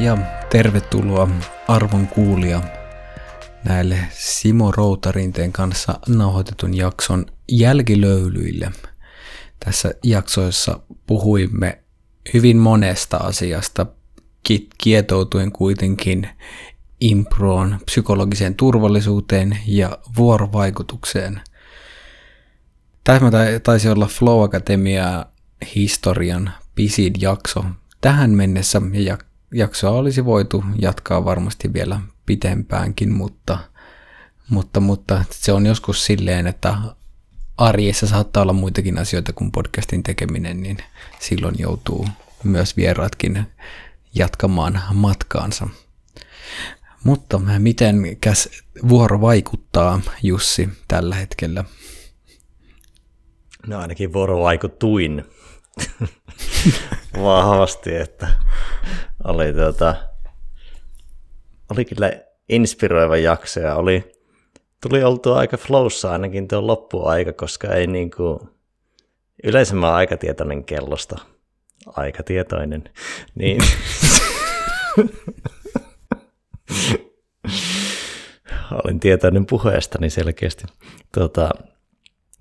Ja tervetuloa arvon näille Simo Routarinteen kanssa nauhoitetun jakson jälkilöylyille. Tässä jaksoissa puhuimme hyvin monesta asiasta, kietoutuen kuitenkin improon, psykologiseen turvallisuuteen ja vuorovaikutukseen. Tämä taisi olla Flow Academia historian pisin jakso tähän mennessä ja jaksoa olisi voitu jatkaa varmasti vielä pitempäänkin, mutta, mutta, mutta se on joskus silleen, että arjessa saattaa olla muitakin asioita kuin podcastin tekeminen, niin silloin joutuu myös vieraatkin jatkamaan matkaansa. Mutta miten käs vuoro vaikuttaa Jussi tällä hetkellä? No ainakin vuoro vaikutuin vahvasti, että oli, tuota, oli kyllä inspiroiva jakso ja oli, tuli oltua aika flowssa ainakin tuo loppuaika, koska ei niin kuin, yleensä mä oon aikatietoinen kellosta, aikatietoinen, niin. Olin tietoinen puheestani selkeästi. Tota,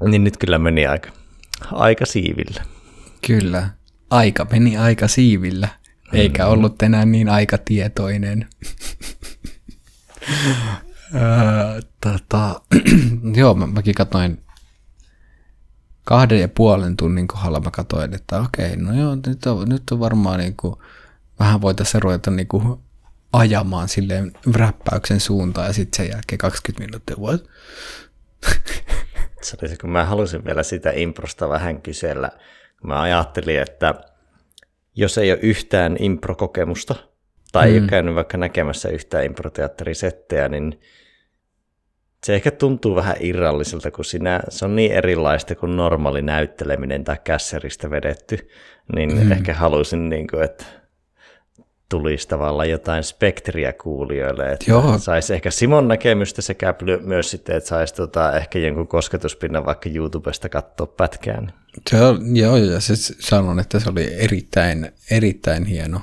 niin nyt kyllä meni aika, aika siivillä. Kyllä, aika meni aika siivillä eikä mm. ollut enää niin aikatietoinen. tota, joo, mä, mäkin katsoin kahden ja puolen tunnin kohdalla mä katsoin, että okei, no joo, nyt on, nyt on varmaan niin kuin, vähän voitaisiin ruveta niin kuin ajamaan silleen räppäyksen suuntaan ja sitten sen jälkeen 20 minuuttia. What? Se oli se, kun mä halusin vielä sitä improsta vähän kysellä. Mä ajattelin, että jos ei ole yhtään improkokemusta tai mm. ei ole mm. käynyt vaikka näkemässä yhtään improteatterisettejä, niin se ehkä tuntuu vähän irralliselta, kun sinä, se on niin erilaista kuin normaali näytteleminen tai kässeristä vedetty, niin mm. ehkä halusin, niin kuin, että tulisi tavallaan jotain spektriä kuulijoille, että Joo. saisi ehkä Simon näkemystä sekä myös sitten, että saisi tota, ehkä jonkun kosketuspinnan vaikka YouTubesta katsoa pätkään. Se on, joo, ja se sanon, että se oli erittäin, erittäin hieno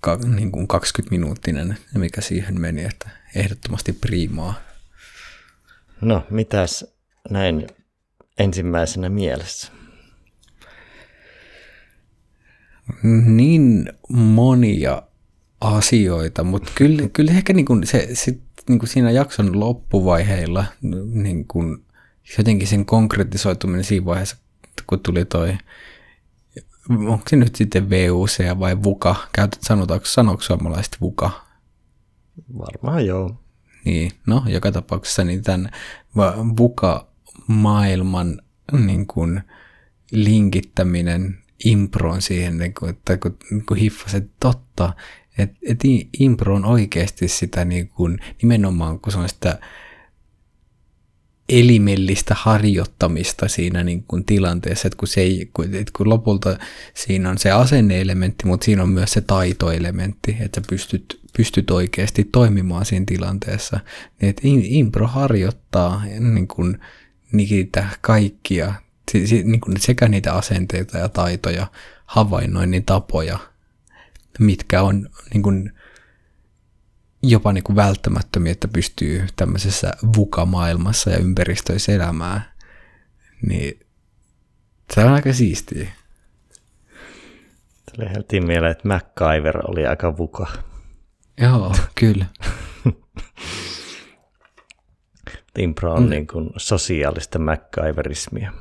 ka, niin kuin 20-minuuttinen, mikä siihen meni, että ehdottomasti priimaa. No, mitäs näin ensimmäisenä mielessä? Niin monia asioita, mutta kyllä, kyllä ehkä niin kuin se, sit, niin kuin siinä jakson loppuvaiheilla niin kuin jotenkin sen konkretisoituminen siinä vaiheessa, kun tuli toi, onko se nyt sitten VUC vai VUKA? Käytät, sanotaanko, sanoiko suomalaiset VUKA? Varmaan joo. Niin, no joka tapauksessa niin tämän VUKA-maailman niin kuin, linkittäminen improon siihen, niin kuin, että kun, kun hiffaset totta, että et impro on oikeasti sitä niin kuin, nimenomaan, kun se on sitä elimellistä harjoittamista siinä niin kuin tilanteessa, että kun, se ei, kun, että kun lopulta siinä on se asenneelementti, mutta siinä on myös se taitoelementti, että sä pystyt, pystyt oikeasti toimimaan siinä tilanteessa. Niin impro harjoittaa niin kuin niitä kaikkia, niin kuin sekä niitä asenteita ja taitoja, havainnoinnin tapoja, mitkä on niin kuin, jopa niin kuin välttämättömiä, että pystyy tämmöisessä VUKA-maailmassa ja ympäristöissä elämään, niin se on aika siistiä. Tuli heti mieleen, että MacGyver oli aika vuka. Joo, kyllä. Impro on mm. niin kuin sosiaalista MacGyverismia.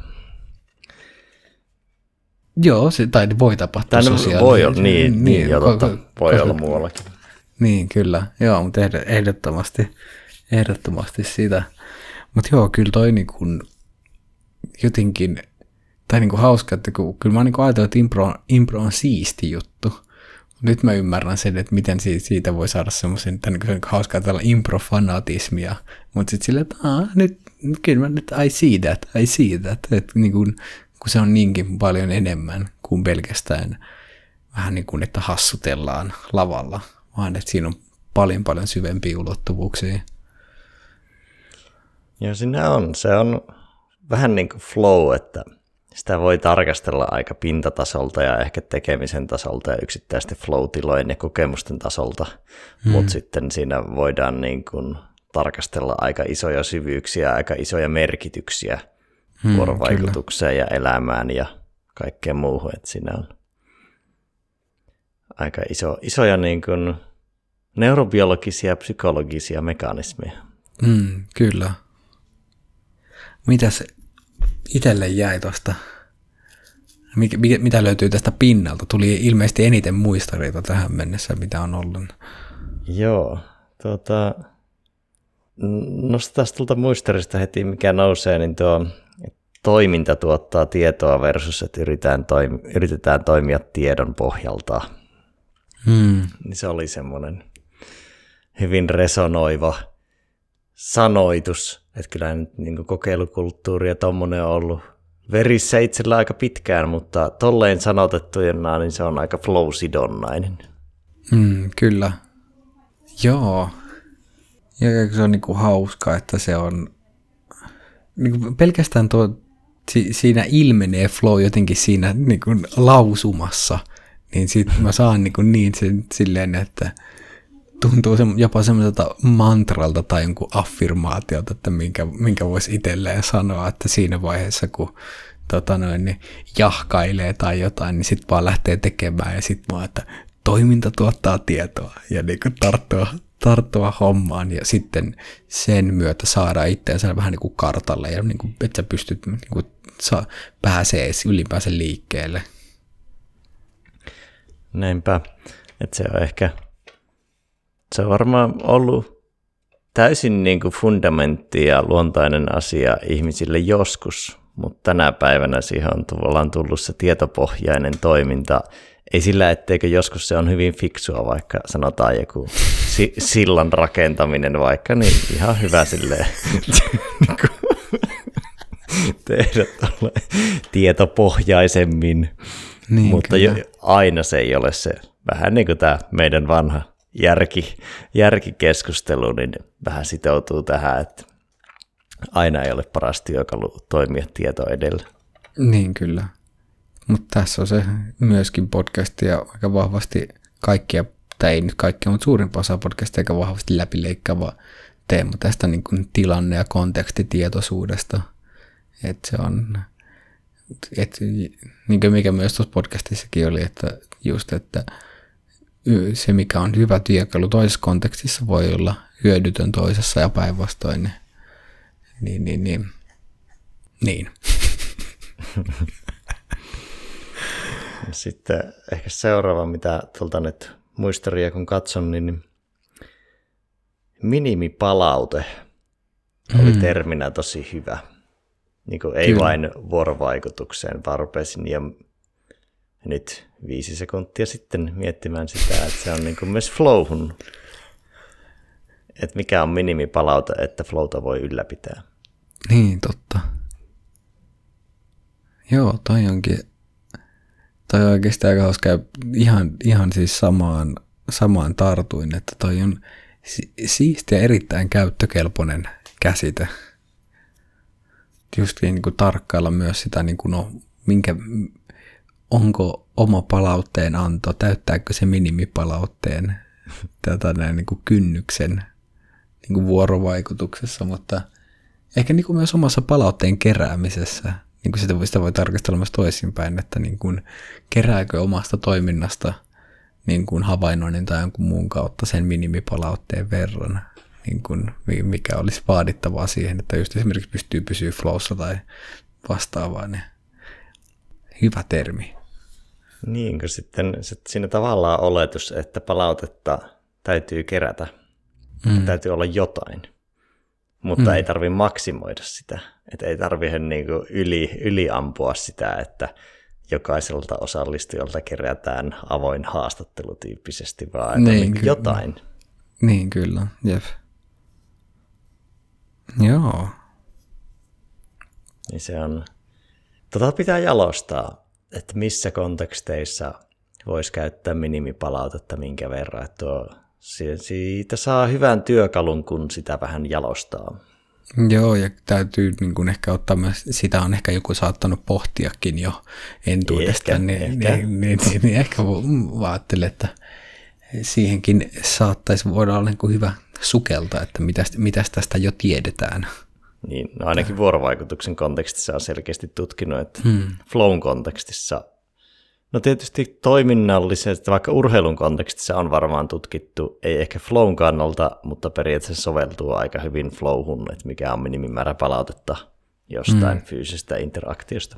Joo, se, tai voi tapahtua sosiaalisesti. Voi olla, niin, niin, niin jo, totta, voi koska, olla muuallakin. Niin, kyllä. Joo, mutta ehdottomasti, ehdottomasti sitä. Mutta joo, kyllä toi niin kuin, jotenkin, tai niin kuin hauska, että kun, kyllä mä niin ajatellut, että impro, on, impro on siisti juttu. Nyt mä ymmärrän sen, että miten siitä, siitä voi saada semmoisen, että niin kuin, se on niin hauskaa tällä improfanatismia. Mutta sitten silleen, että nyt, kyllä mä nyt I see that, I see that, että niin kuin, kun se on niinkin paljon enemmän kuin pelkästään vähän niin kuin, että hassutellaan lavalla, vaan että siinä on paljon paljon syvempiä ulottuvuuksia. Ja siinä on, se on vähän niin kuin flow, että sitä voi tarkastella aika pintatasolta ja ehkä tekemisen tasolta ja yksittäisten flow-tilojen ja kokemusten tasolta, hmm. mutta sitten siinä voidaan niin kuin tarkastella aika isoja syvyyksiä, aika isoja merkityksiä hmm, vuorovaikutukseen kyllä. ja elämään ja kaikkeen muuhun, että siinä on aika iso, isoja niin kuin neurobiologisia ja psykologisia mekanismeja. Hmm, kyllä. Mitäs itselle jäi tuosta, mikä, mitä löytyy tästä pinnalta? Tuli ilmeisesti eniten muistareita tähän mennessä, mitä on ollut. Joo, tuota, nostetaan tuolta muistarista heti, mikä nousee, niin tuo toiminta tuottaa tietoa versus, että yritetään, toimi, yritetään toimia tiedon pohjalta. Hmm. Niin se oli semmoinen hyvin resonoiva sanoitus, että kyllä nyt niin kokeilukulttuuri ja tommonen on ollut verissä itsellä aika pitkään, mutta tolleen sanotettujena niin se on aika flow-sidonnainen. Mm, kyllä. Joo. Ja se on niinku hauska, että se on niinku pelkästään tuo, si, siinä ilmenee flow jotenkin siinä niinku lausumassa, niin sit mä saan niinku niin sen silleen, että – tuntuu se, jopa semmoiselta mantralta tai jonkun affirmaatiolta, että minkä, minkä voisi itselleen sanoa, että siinä vaiheessa, kun tota noin, niin jahkailee tai jotain, niin sitten vaan lähtee tekemään ja sitten vaan, että toiminta tuottaa tietoa ja niin kuin tarttua, tarttua hommaan ja sitten sen myötä saada itseensä vähän niin kuin kartalle ja niin kuin, että sä pystyt niin kuin, saa, pääsee ylipäänsä liikkeelle. Näinpä, että se on ehkä se on varmaan ollut täysin niin kuin fundamentti ja luontainen asia ihmisille joskus, mutta tänä päivänä siihen on tullut se tietopohjainen toiminta. Ei sillä, etteikö joskus se on hyvin fiksua, vaikka sanotaan joku si- sillan rakentaminen vaikka, niin ihan hyvä silleen tehdä tietopohjaisemmin. Niin, mutta jo, aina se ei ole se, vähän niin kuin tämä meidän vanha järki, järkikeskustelu, niin vähän sitoutuu tähän, että aina ei ole paras työkalu toimia tieto edellä. Niin kyllä. Mutta tässä on se myöskin podcastia aika vahvasti kaikkia, tai ei nyt kaikkia, mutta suurimpaa osa podcastia aika vahvasti läpileikkaava teema tästä niin kuin tilanne- ja kontekstitietoisuudesta. Että se on, et, niin kuin mikä myös tuossa podcastissakin oli, että just, että se, mikä on hyvä työkalu toisessa kontekstissa, voi olla hyödytön toisessa ja päinvastoin. Niin, niin, niin. Niin. Sitten ehkä seuraava, mitä tuolta nyt muistaria kun katson, niin minimipalaute oli mm. terminä tosi hyvä. Niin kuin ei Kyllä. vain vuorovaikutukseen, vaan rupesin ja nyt viisi sekuntia sitten miettimään sitä, että se on niin kuin myös flowhun, että mikä on minimipalaute, että flowta voi ylläpitää. Niin, totta. Joo, toi onkin, toi on oikeastaan aika hauska. Ihan, ihan siis samaan, samaan tartuin, että toi on siisti ja erittäin käyttökelpoinen käsite. Just niin kuin tarkkailla myös sitä, niin kuin, no, minkä, onko oma palautteen anto, täyttääkö se minimipalautteen tätä näin niin kuin kynnyksen niin kuin vuorovaikutuksessa, mutta ehkä niin kuin myös omassa palautteen keräämisessä, niin kuin sitä, sitä voi tarkastella myös toisinpäin, että niin kuin kerääkö omasta toiminnasta niin kuin havainnoinnin tai jonkun muun kautta sen minimipalautteen verran, niin kuin mikä olisi vaadittavaa siihen, että just esimerkiksi pystyy pysyä flowssa tai vastaavaa, niin hyvä termi. Niin, kun sitten sit siinä tavallaan oletus, että palautetta täytyy kerätä, mm. täytyy olla jotain, mutta mm. ei tarvi maksimoida sitä. Että ei tarvitse niinku yli, yliampua sitä, että jokaiselta osallistujalta kerätään avoin haastattelu tyyppisesti, vaan niin, niinku jotain. Niin, kyllä. Jep. Joo. niin se on, tota pitää jalostaa, että missä konteksteissa voisi käyttää minimipalautetta minkä verran, että tuo, siitä saa hyvän työkalun, kun sitä vähän jalostaa. Joo, ja täytyy niin kuin ehkä ottaa myös, sitä on ehkä joku saattanut pohtiakin jo entuudestaan, niin, ehkä. Niin, niin, niin, niin, ehkä ajattelen, että siihenkin saattaisi voida olla niin kuin hyvä sukelta, että mitäs, mitäs tästä jo tiedetään. Niin, no ainakin vuorovaikutuksen kontekstissa on selkeästi tutkinut, että hmm. flown kontekstissa, no tietysti toiminnallisesti, vaikka urheilun kontekstissa on varmaan tutkittu, ei ehkä flown kannalta, mutta periaatteessa soveltuu aika hyvin flowhun, että mikä on minimimäärä palautetta jostain hmm. fyysisestä interaktiosta.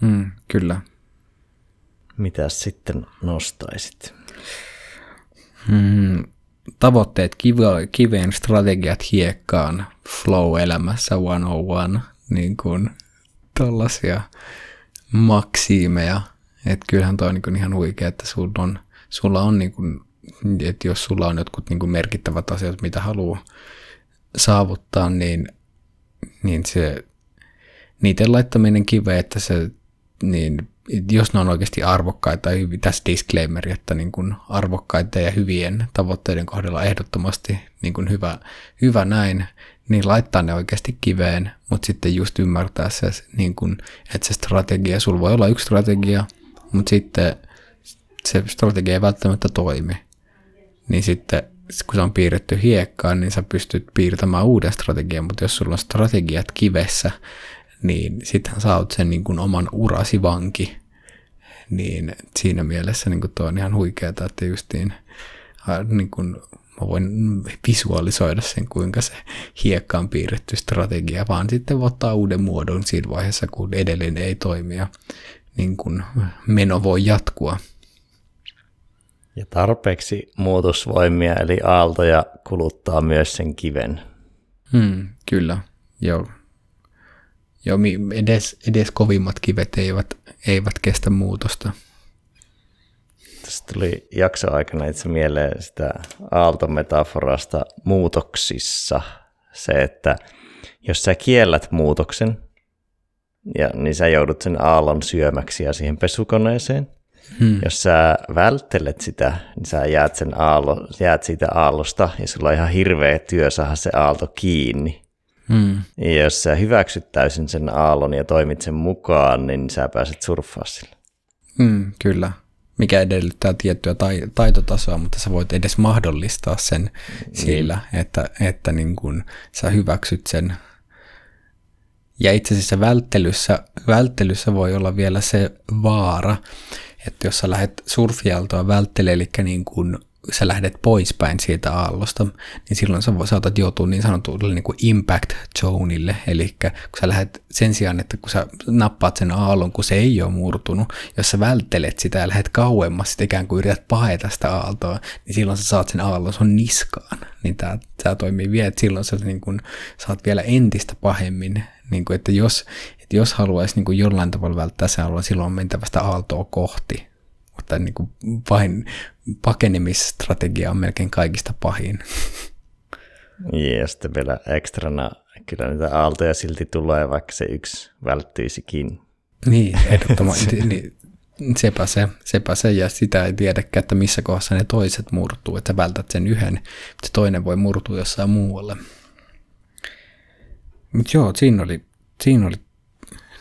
Hmm, kyllä. Mitä sitten nostaisit? Hmm, tavoitteet kiveen, strategiat hiekkaan, flow-elämässä 101, niin kuin tällaisia maksiimeja. Että kyllähän toi on niin ihan huikea, että sulla on, sulla on niin kuin, että jos sulla on jotkut niin kuin merkittävät asiat, mitä haluaa saavuttaa, niin, niin se, niiden laittaminen kiveen, että se, niin jos ne on oikeasti arvokkaita, tässä disclaimer, että niin kuin arvokkaita ja hyvien tavoitteiden kohdalla ehdottomasti niin kuin hyvä, hyvä näin, niin laittaa ne oikeasti kiveen, mutta sitten just ymmärtää se, niin kuin, että se strategia, sulla voi olla yksi strategia, mutta sitten se strategia ei välttämättä toimi. Niin sitten kun se on piirretty hiekkaan, niin sä pystyt piirtämään uuden strategian, mutta jos sulla on strategiat kivessä, niin sitten sä oot sen niin kuin oman urasi vanki. Niin siinä mielessä niin kuin tuo on ihan huikeaa, että justiin niin kuin, mä voin visualisoida sen, kuinka se hiekkaan piirretty strategia, vaan sitten ottaa uuden muodon siinä vaiheessa, kun edelleen ei toimi ja niin kuin meno voi jatkua. Ja tarpeeksi muutosvoimia eli aaltoja kuluttaa myös sen kiven. Hmm, kyllä, joo. Joo, edes, edes kovimmat kivet eivät, eivät kestä muutosta. Tästä tuli jakso aikana itse mieleen sitä aaltometaforasta muutoksissa. Se, että jos sä kiellät muutoksen, ja, niin sä joudut sen aallon syömäksi ja siihen pesukoneeseen. Hmm. Jos sä välttelet sitä, niin sä jäät, sen aallo, jäät siitä aallosta ja sulla on ihan hirveä työ saada se aalto kiinni. Hmm. Ja jos sä hyväksyt täysin sen aallon ja toimit sen mukaan, niin sä pääset surffaa sille. Hmm, kyllä, mikä edellyttää tiettyä tai, taitotasoa, mutta sä voit edes mahdollistaa sen niin. sillä, että, että niin kun sä hyväksyt sen. Ja itse asiassa välttelyssä, välttelyssä voi olla vielä se vaara, että jos sä lähdet surfialtoa välttelemään, eli niin kuin sä lähdet poispäin siitä aallosta, niin silloin sä saatat joutua niin sanotulle niin kuin impact zoneille, eli kun sä lähdet sen sijaan, että kun sä nappaat sen aallon, kun se ei ole murtunut, jos sä välttelet sitä ja lähdet kauemmas, sit ikään kuin yrität paeta sitä aaltoa, niin silloin sä saat sen aallon sun niskaan, niin tää, tää toimii vielä, että silloin sä niin kuin, saat vielä entistä pahemmin, niin kuin, että jos, että jos haluaisi niin kuin jollain tavalla välttää sen silloin on mentävä sitä aaltoa kohti, mutta niin kuin vain pakenemisstrategia on melkein kaikista pahin. Ja sitten vielä ekstrana, kyllä niitä aaltoja silti tulee, vaikka se yksi välttyisikin. Niin, ehdottomasti. niin, sepä se, sepä se, ja sitä ei tiedäkään, että missä kohdassa ne toiset murtuu, että sä vältät sen yhden, mutta se toinen voi murtua jossain muualle. Mutta joo, siinä oli, siinä oli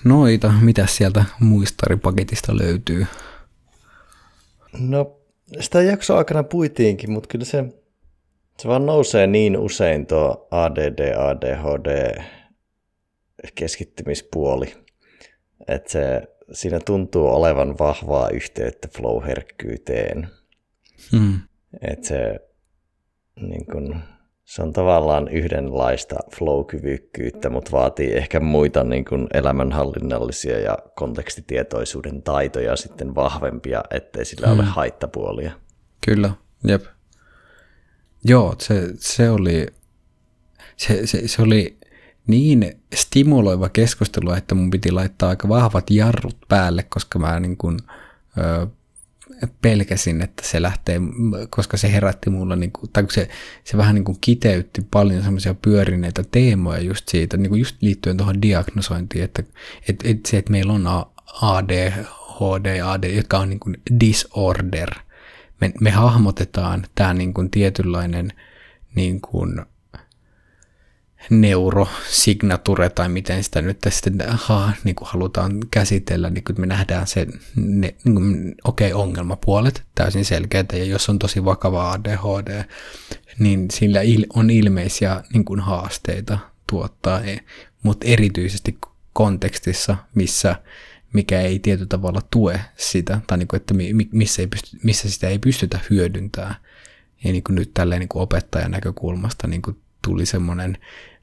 noita, mitä sieltä muistaripaketista löytyy. No, sitä jaksoa aikana puitiinkin, mutta kyllä se, se vaan nousee niin usein tuo ADD, ADHD keskittymispuoli, että se, siinä tuntuu olevan vahvaa yhteyttä flow-herkkyyteen. Hmm. Että se niin kun, se on tavallaan yhdenlaista flow-kyvykkyyttä, mutta vaatii ehkä muita niin kuin elämänhallinnallisia ja kontekstitietoisuuden taitoja sitten vahvempia, ettei sillä hmm. ole haittapuolia. Kyllä, jep. Joo, se, se oli, se, se, se oli niin stimuloiva keskustelu, että mun piti laittaa aika vahvat jarrut päälle, koska mä niin kuin, ö, pelkäsin, että se lähtee, koska se herätti mulla, niin kuin, tai se, se vähän niin kuin kiteytti paljon semmoisia pyörineitä teemoja just siitä, niin kuin just liittyen tuohon diagnosointiin, että, että, että se, että meillä on ADHD, AD, jotka on niin kuin disorder, me, me hahmotetaan tämä niin kuin tietynlainen niin kuin neurosignature tai miten sitä nyt sitten ha, niin kuin halutaan käsitellä, niin kuin me nähdään se, ne, niin okei, okay, ongelmapuolet täysin selkeitä, ja jos on tosi vakava ADHD, niin sillä il, on ilmeisiä niin kuin haasteita tuottaa, e, mutta erityisesti kontekstissa, missä mikä ei tietyllä tavalla tue sitä, tai niin kuin, että missä, ei pysty, missä sitä ei pystytä hyödyntämään. Ja niin kuin nyt tälleen niin kuin opettajan näkökulmasta niin kuin tuli semmoinen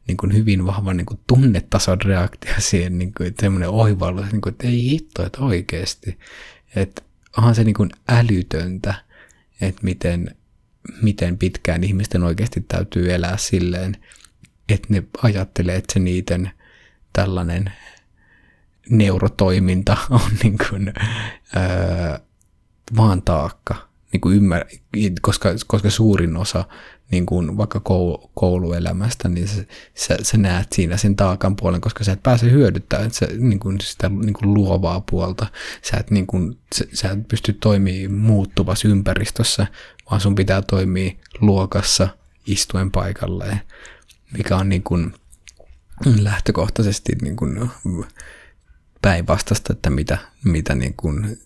niin kuin hyvin vahva niin kuin tunnetason reaktio siihen, niin kuin, että semmoinen oivallus, niin kuin, että ei hitto, että oikeasti. Että onhan se niin kuin älytöntä, että miten, miten pitkään ihmisten oikeasti täytyy elää silleen, että ne ajattelee, että se niiden tällainen neurotoiminta on niin kuin, öö, vaan taakka, niin kuin ymmär, koska, koska suurin osa niin kuin vaikka kouluelämästä, niin sä, sä, sä näet siinä sen taakan puolen, koska sä et pääse hyödyttämään sä, niin kuin sitä niin kuin luovaa puolta. Sä et, niin kuin, sä, sä et pysty toimimaan muuttuvassa ympäristössä, vaan sun pitää toimia luokassa istuen paikalleen, mikä on niin kuin lähtökohtaisesti niin kuin päinvastaista, että mitä, mitä niin kuin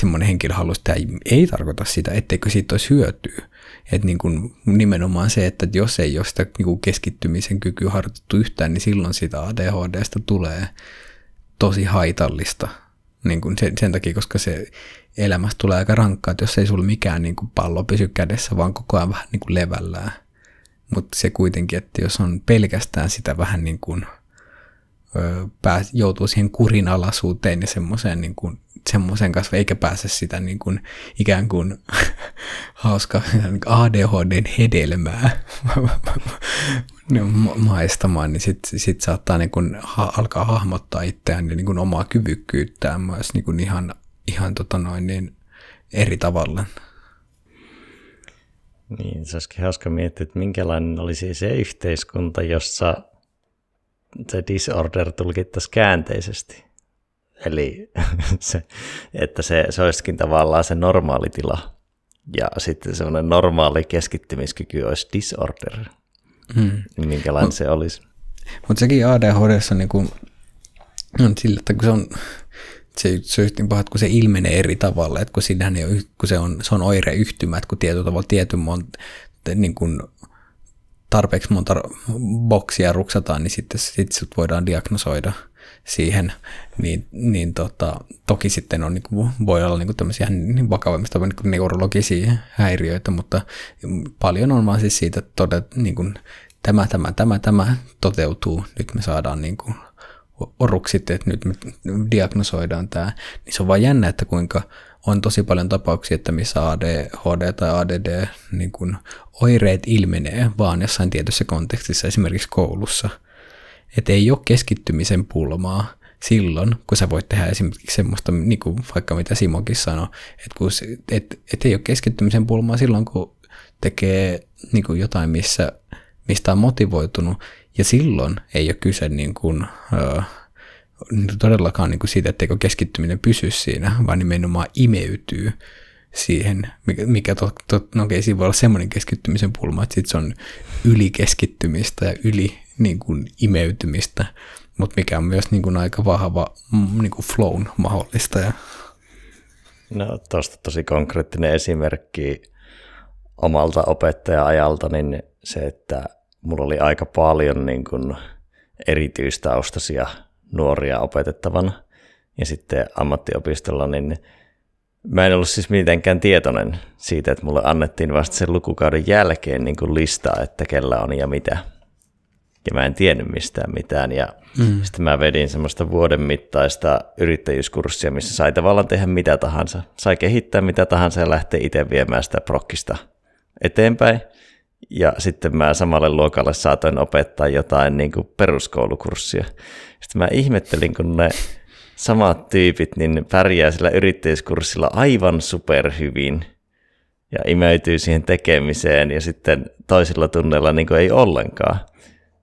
semmoinen henkilö haluaisi tehdä. Ei tarkoita sitä, etteikö siitä olisi hyötyä. Että niin kuin nimenomaan se, että jos ei ole sitä niin keskittymisen kykyä harjoitettu yhtään, niin silloin sitä ADHDsta tulee tosi haitallista. Niin kuin sen, sen takia, koska se elämästä tulee aika rankkaa, että jos ei sulla mikään niin kuin pallo pysy kädessä, vaan koko ajan vähän niin kuin levällään. Mutta se kuitenkin, että jos on pelkästään sitä vähän niin kuin – pääs, joutuu siihen kurinalaisuuteen ja semmoiseen niin kuin, semmoisen kanssa, eikä pääse sitä niin kuin, ikään kuin hauska niin ADHDn hedelmää maistamaan, niin sitten sit saattaa niin kuin, ha, alkaa hahmottaa itseään ja niin kuin, omaa kyvykkyyttään myös niin kuin, ihan, ihan tota noin, niin, eri tavalla. Niin, se olisikin hauska miettiä, että minkälainen olisi se yhteiskunta, jossa se disorder tulkittaisiin käänteisesti. Eli se, että se, se olisikin tavallaan se normaali tila. Ja sitten semmoinen normaali keskittymiskyky olisi disorder. Hmm. Minkälainen no, se olisi. Mutta sekin ADHD on, niin kuin, on sillä, että kun se on, se, se on niin paha, kun se ilmenee eri tavalla, että kun, ei ole, kun se on, se on oireyhtymä, että kun tietyllä tavalla tietyn mon, niin kuin tarpeeksi monta boksia ruksataan, niin sitten sit sut voidaan diagnosoida siihen, niin, niin tota, toki sitten on, niin kuin, voi olla niin kuin tämmöisiä niin vakavammista niin kuin neurologisia häiriöitä, mutta paljon on vaan siis siitä, että todet, niin kuin, tämä, tämä, tämä, tämä toteutuu, nyt me saadaan niin kuin, oruksit, että nyt me diagnosoidaan tämä, niin se on vaan jännä, että kuinka on tosi paljon tapauksia, että missä ADHD tai ADD niin kuin oireet ilmenee vaan jossain tietyssä kontekstissa, esimerkiksi koulussa. Että ei ole keskittymisen pulmaa silloin, kun sä voit tehdä esimerkiksi semmoista, niin kuin vaikka mitä Simokin sanoi, että, kun, et, et ei ole keskittymisen pulmaa silloin, kun tekee niin kuin jotain, missä, mistä on motivoitunut, ja silloin ei ole kyse niin kuin, uh, todellakaan niin kuin siitä, etteikö keskittyminen pysy siinä, vaan nimenomaan imeytyy siihen, mikä, mikä to, to, no okei, siinä voi olla semmoinen keskittymisen pulma, että sit se on ylikeskittymistä ja yli niin kuin, imeytymistä, mutta mikä on myös niin kuin, aika vahva mm, niin kuin flown mahdollista. Ja... No tuosta tosi konkreettinen esimerkki omalta opettaja-ajalta, niin se, että mulla oli aika paljon niin kuin erityistaustaisia nuoria opetettavana. Ja sitten ammattiopistolla, niin mä en ollut siis mitenkään tietoinen siitä, että mulle annettiin vasta sen lukukauden jälkeen niin kuin listaa, että kellä on ja mitä. Ja mä en tiennyt mistään mitään. Ja mm. sitten mä vedin semmoista vuoden mittaista yrittäjyyskurssia, missä sai tavallaan tehdä mitä tahansa. Sai kehittää mitä tahansa ja lähteä itse viemään sitä prokkista eteenpäin. Ja sitten mä samalle luokalle saatoin opettaa jotain niin kuin peruskoulukurssia. Sitten mä ihmettelin, kun ne samat tyypit niin pärjää sillä yrittäjyyskurssilla aivan superhyvin ja imeytyy siihen tekemiseen ja sitten toisilla tunneilla niin ei ollenkaan.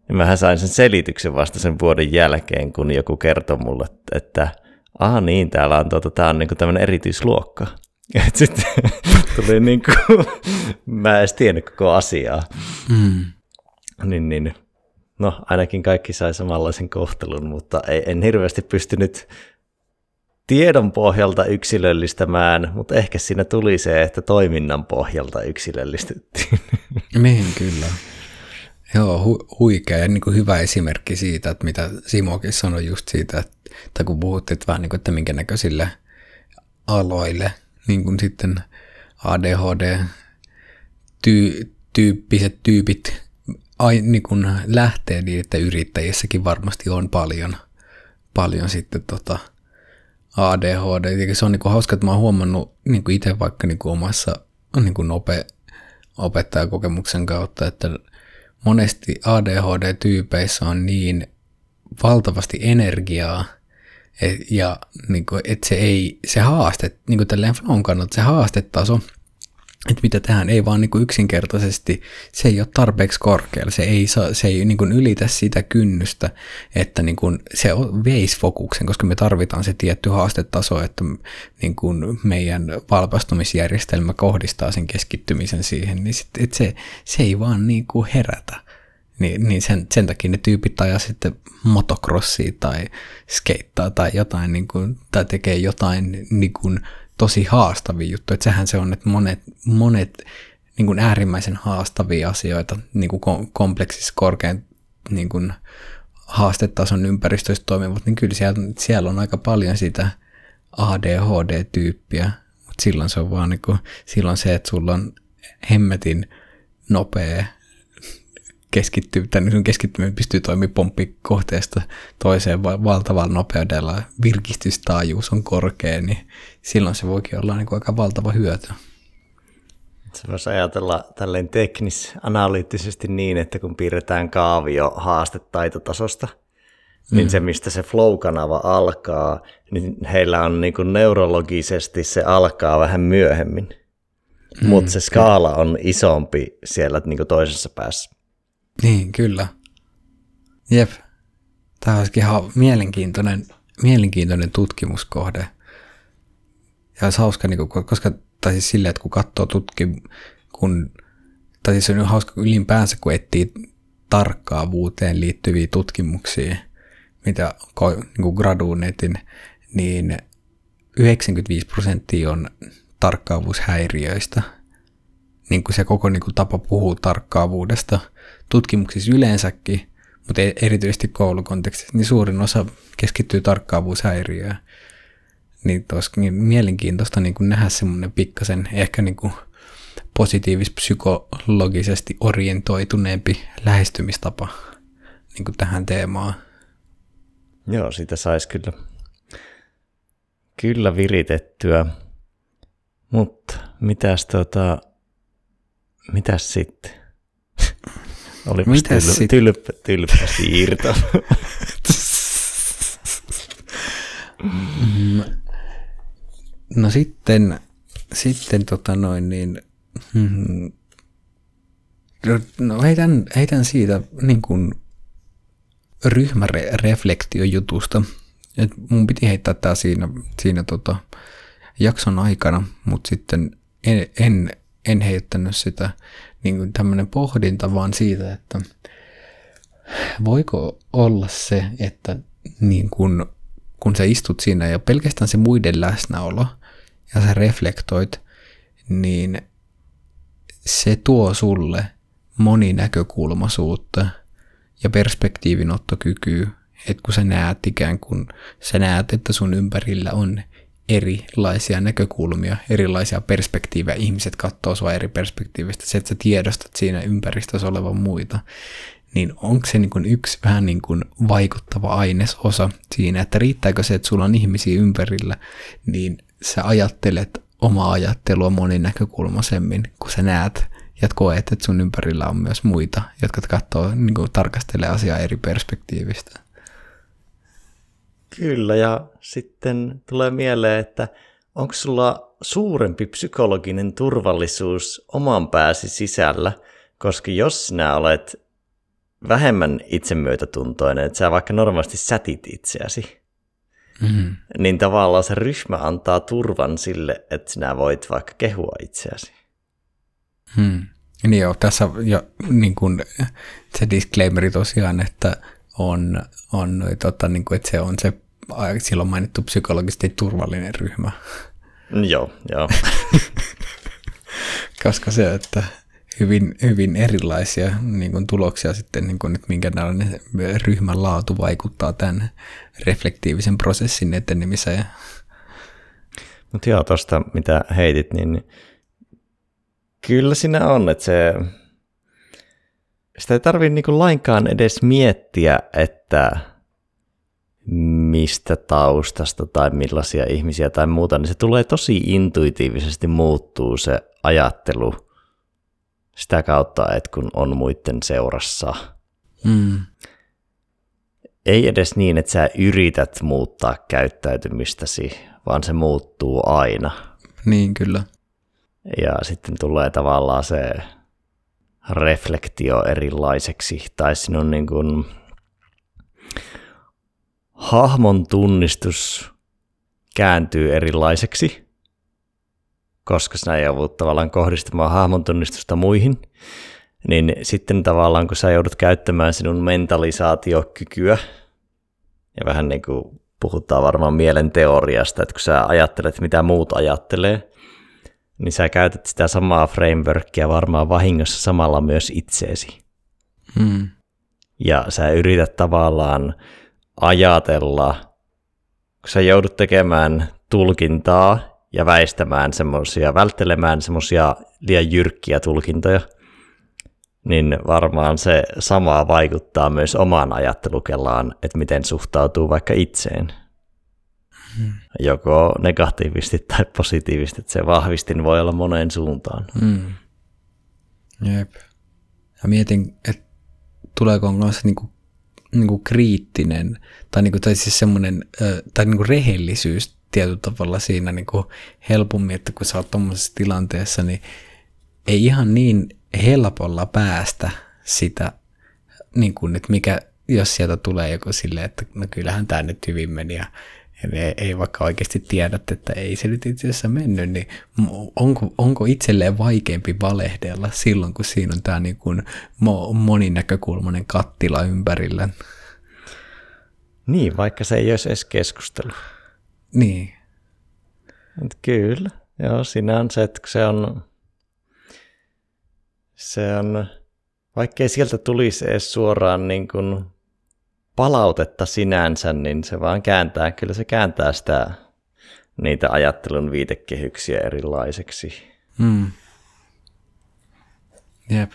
Ja mähän sain sen selityksen vasta sen vuoden jälkeen, kun joku kertoi mulle, että aha niin, täällä on, tuota, tää on niin tämmöinen erityisluokka. Et sitten tuli niin kuin, mä en edes tiennyt koko asiaa. Mm. Niin, niin, no ainakin kaikki sai samanlaisen kohtelun, mutta ei, en hirveästi pystynyt tiedon pohjalta yksilöllistämään, mutta ehkä siinä tuli se, että toiminnan pohjalta yksilöllistettiin. Niin, kyllä. Joo, hu- huikea ja niin kuin hyvä esimerkki siitä, että mitä Simokin sanoi just siitä, että, että kun puhuttiin vähän niin kuin, että minkä näköisille aloille niin kuin sitten ADHD-tyyppiset tyypit niin kuin lähtee niin, että yrittäjissäkin varmasti on paljon, paljon sitten tota ADHD. Se on niin kuin hauska, että mä oon huomannut niin kuin itse vaikka niin kuin omassa niin kuin ope, opettajakokemuksen kautta, että monesti ADHD-tyypeissä on niin valtavasti energiaa, et, ja niin kuin, että se ei, se haaste, niin kuin tälleen flown kannalta, se haastetaso, että mitä tähän ei vaan niin kuin yksinkertaisesti, se ei ole tarpeeksi korkealla, se ei, saa, se ei niin kuin ylitä sitä kynnystä, että niin kuin se veisi fokuksen, koska me tarvitaan se tietty haastetaso, että niin kuin meidän valpastumisjärjestelmä kohdistaa sen keskittymisen siihen, niin sit, että se, se ei vaan niin kuin herätä. Niin, niin sen, sen takia ne tyypit ajaa sitten motocrossia tai skeittaa tai jotain, niin kuin, tai tekee jotain niin kuin, tosi haastavia juttuja. Että sehän se on, että monet, monet niin kuin äärimmäisen haastavia asioita niin kuin kompleksissa korkean niin kuin haastetason ympäristöissä toimivat, niin kyllä siellä, siellä on aika paljon sitä ADHD-tyyppiä, mutta silloin se on vaan niin kuin, silloin se, että sulla on hemmetin nopea keskittyy, tai sun keskittyminen pystyy toimimaan pomppikohteesta toiseen valtavalla nopeudella, virkistystaajuus on korkea, niin silloin se voikin olla niin kuin aika valtava hyöty. Se voisi ajatella tälleen teknis-analyyttisesti niin, että kun piirretään kaavio haastetaitotasosta, mm. niin se, mistä se flow-kanava alkaa, niin heillä on niin kuin neurologisesti se alkaa vähän myöhemmin. Mm. Mutta se skaala on isompi siellä niin kuin toisessa päässä. Niin, kyllä. Jep. Tämä olisikin ihan mielenkiintoinen, mielenkiintoinen tutkimuskohde. Ja olisi hauska, niin kuin, koska, tai siis silleen, että kun katsoo tutki, kun, tai siis on hauska ylipäänsä, kun etsii tarkkaavuuteen liittyviä tutkimuksia, mitä niin kuin graduunetin, niin 95 prosenttia on tarkkaavuushäiriöistä. Niin kuin se koko niin kuin tapa puhuu tarkkaavuudesta – tutkimuksissa yleensäkin, mutta e- erityisesti koulukontekstissa, niin suurin osa keskittyy tarkkaavuushäiriöön. Niin olisikin niin mielenkiintoista niin kuin nähdä semmoinen pikkasen ehkä niin kuin positiivis-psykologisesti orientoituneempi lähestymistapa niin kuin tähän teemaan. Joo, sitä saisi kyllä, kyllä viritettyä. Mutta mitäs, tota, mitäs sitten? Oli Mitä tyl- tylppä, tylppä siirto. Mm. no sitten, sitten tota noin niin, hmm, no heitän, heitän siitä niin kuin ryhmäreflektiojutusta. Et mun piti heittää tämä siinä, siinä tota jakson aikana, mutta sitten en, en, en heittänyt sitä niin kuin tämmöinen pohdinta vaan siitä, että voiko olla se, että niin kuin, kun sä istut siinä ja pelkästään se muiden läsnäolo ja sä reflektoit, niin se tuo sulle moninäkökulmaisuutta ja perspektiivinottokykyä, että kun sä näet ikään kuin, sä näet, että sun ympärillä on erilaisia näkökulmia, erilaisia perspektiivejä. Ihmiset katsoo sua eri perspektiivistä. Se, että sä tiedostat siinä ympäristössä olevan muita, niin onko se niin yksi vähän niin kuin vaikuttava ainesosa siinä, että riittääkö se, että sulla on ihmisiä ympärillä, niin sä ajattelet omaa ajattelua moninäkökulmaisemmin, kun sä näet ja koet, että sun ympärillä on myös muita, jotka katsoo, niin tarkastelee asiaa eri perspektiivistä. Kyllä, ja sitten tulee mieleen, että onko sulla suurempi psykologinen turvallisuus oman pääsi sisällä, koska jos sinä olet vähemmän itsemyötätuntoinen, että sä vaikka normaalisti sätit itseäsi, mm-hmm. niin tavallaan se ryhmä antaa turvan sille, että sinä voit vaikka kehua itseäsi. Hmm. Niin joo, tässä jo niin kuin, se disclaimeri tosiaan, että on, on tota, niin kuin, että se on se silloin mainittu psykologisesti turvallinen ryhmä. Joo, joo. Koska se, että hyvin, hyvin erilaisia niin kuin tuloksia sitten, niin kuin, että minkälainen ryhmän laatu vaikuttaa tämän reflektiivisen prosessin etenemiseen. Mutta joo, tuosta mitä heitit, niin kyllä siinä on, että se, sitä ei tarvitse niin lainkaan edes miettiä, että mistä taustasta tai millaisia ihmisiä tai muuta, niin se tulee tosi intuitiivisesti muuttuu se ajattelu sitä kautta, että kun on muiden seurassa. Mm. Ei edes niin, että sä yrität muuttaa käyttäytymistäsi, vaan se muuttuu aina. Niin, kyllä. Ja sitten tulee tavallaan se reflektio erilaiseksi, tai sinun niin kuin hahmon tunnistus kääntyy erilaiseksi, koska sinä joudut tavallaan kohdistamaan hahmon tunnistusta muihin, niin sitten tavallaan kun sä joudut käyttämään sinun mentalisaatiokykyä, ja vähän niin kuin puhutaan varmaan mielen teoriasta, että kun sä ajattelet, mitä muut ajattelee, niin sä käytät sitä samaa frameworkia varmaan vahingossa samalla myös itseesi. Hmm. Ja sä yrität tavallaan ajatella, kun sä joudut tekemään tulkintaa ja väistämään semmoisia, välttelemään semmoisia liian jyrkkiä tulkintoja, niin varmaan se sama vaikuttaa myös omaan ajattelukellaan, että miten suhtautuu vaikka itseen. Hmm. Joko negatiivisesti tai positiivisesti, että se vahvistin voi olla moneen suuntaan. Hmm. Jep. Ja mietin, että tuleeko myös niinku niin kuin kriittinen tai, niin kuin, tai siis semmoinen tai niin kuin rehellisyys tietyllä tavalla siinä niin kuin helpommin, että kun sä oot tuommoisessa tilanteessa, niin ei ihan niin helpolla päästä sitä, niin kuin, että mikä, jos sieltä tulee joku silleen, että no kyllähän tämä nyt hyvin meni ja ei, ei vaikka oikeasti tiedät, että ei se nyt itse asiassa mennyt, niin onko, onko itselleen vaikeampi valehdella silloin, kun siinä on tämä niin kuin moninäkökulmainen kattila ympärillä? Niin, vaikka se ei olisi edes keskustelu. Niin. Mutta kyllä, joo, siinä on se, että se on, se on, vaikkei sieltä tulisi edes suoraan niin kuin palautetta sinänsä, niin se vaan kääntää, kyllä se kääntää sitä niitä ajattelun viitekehyksiä erilaiseksi. Mm. Jep.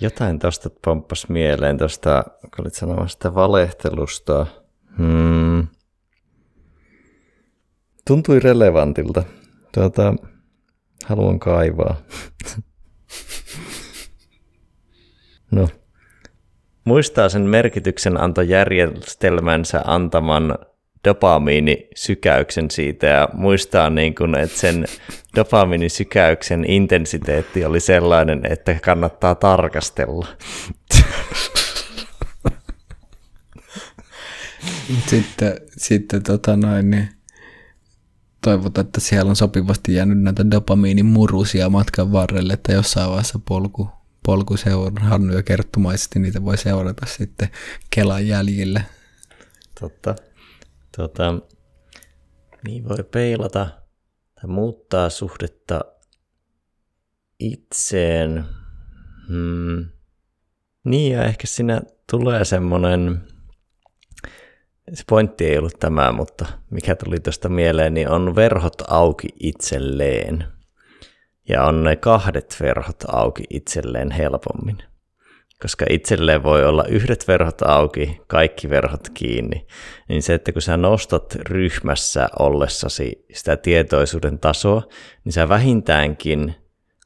Jotain tuosta pomppas mieleen, tuosta, kun olit sanomassa valehtelusta. Hmm. Tuntui relevantilta. Tuota, haluan kaivaa. no, muistaa sen merkityksen antojärjestelmänsä antaman dopamiinisykäyksen siitä ja muistaa, niin kuin, että sen dopamiinisykäyksen intensiteetti oli sellainen, että kannattaa tarkastella. Sitten, sitten tota noin, niin toivotaan, että siellä on sopivasti jäänyt näitä dopamiinimurusia matkan varrelle, että jossain vaiheessa polku polkuseuran Hannu ja kerttumaisesti niitä voi seurata sitten Kelan jäljille. Totta. Tota, niin voi peilata tai muuttaa suhdetta itseen. Hmm. Niin ja ehkä siinä tulee semmoinen, se pointti ei ollut tämä, mutta mikä tuli tuosta mieleen, niin on verhot auki itselleen ja on ne kahdet verhot auki itselleen helpommin. Koska itselleen voi olla yhdet verhot auki, kaikki verhot kiinni, niin se, että kun sä nostat ryhmässä ollessasi sitä tietoisuuden tasoa, niin sä vähintäänkin,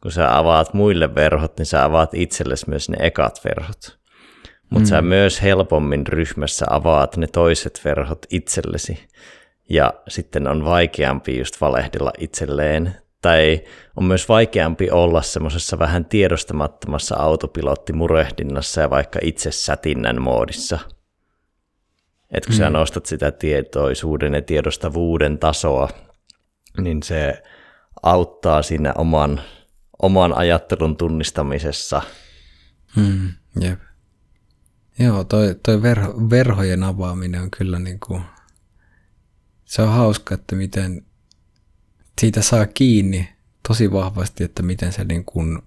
kun sä avaat muille verhot, niin sä avaat itsellesi myös ne ekat verhot. mutta mm. sä myös helpommin ryhmässä avaat ne toiset verhot itsellesi ja sitten on vaikeampi just valehdella itselleen tai on myös vaikeampi olla semmoisessa vähän tiedostamattomassa autopilottimurehdinnassa ja vaikka itse sätinnän moodissa. Et kun mm. sä nostat sitä tietoisuuden ja tiedostavuuden tasoa, niin se auttaa siinä oman, oman ajattelun tunnistamisessa. Mm, jep. Joo, toi, toi verho, verhojen avaaminen on kyllä niin kuin, se on hauska, että miten siitä saa kiinni tosi vahvasti, että miten se niin kuin,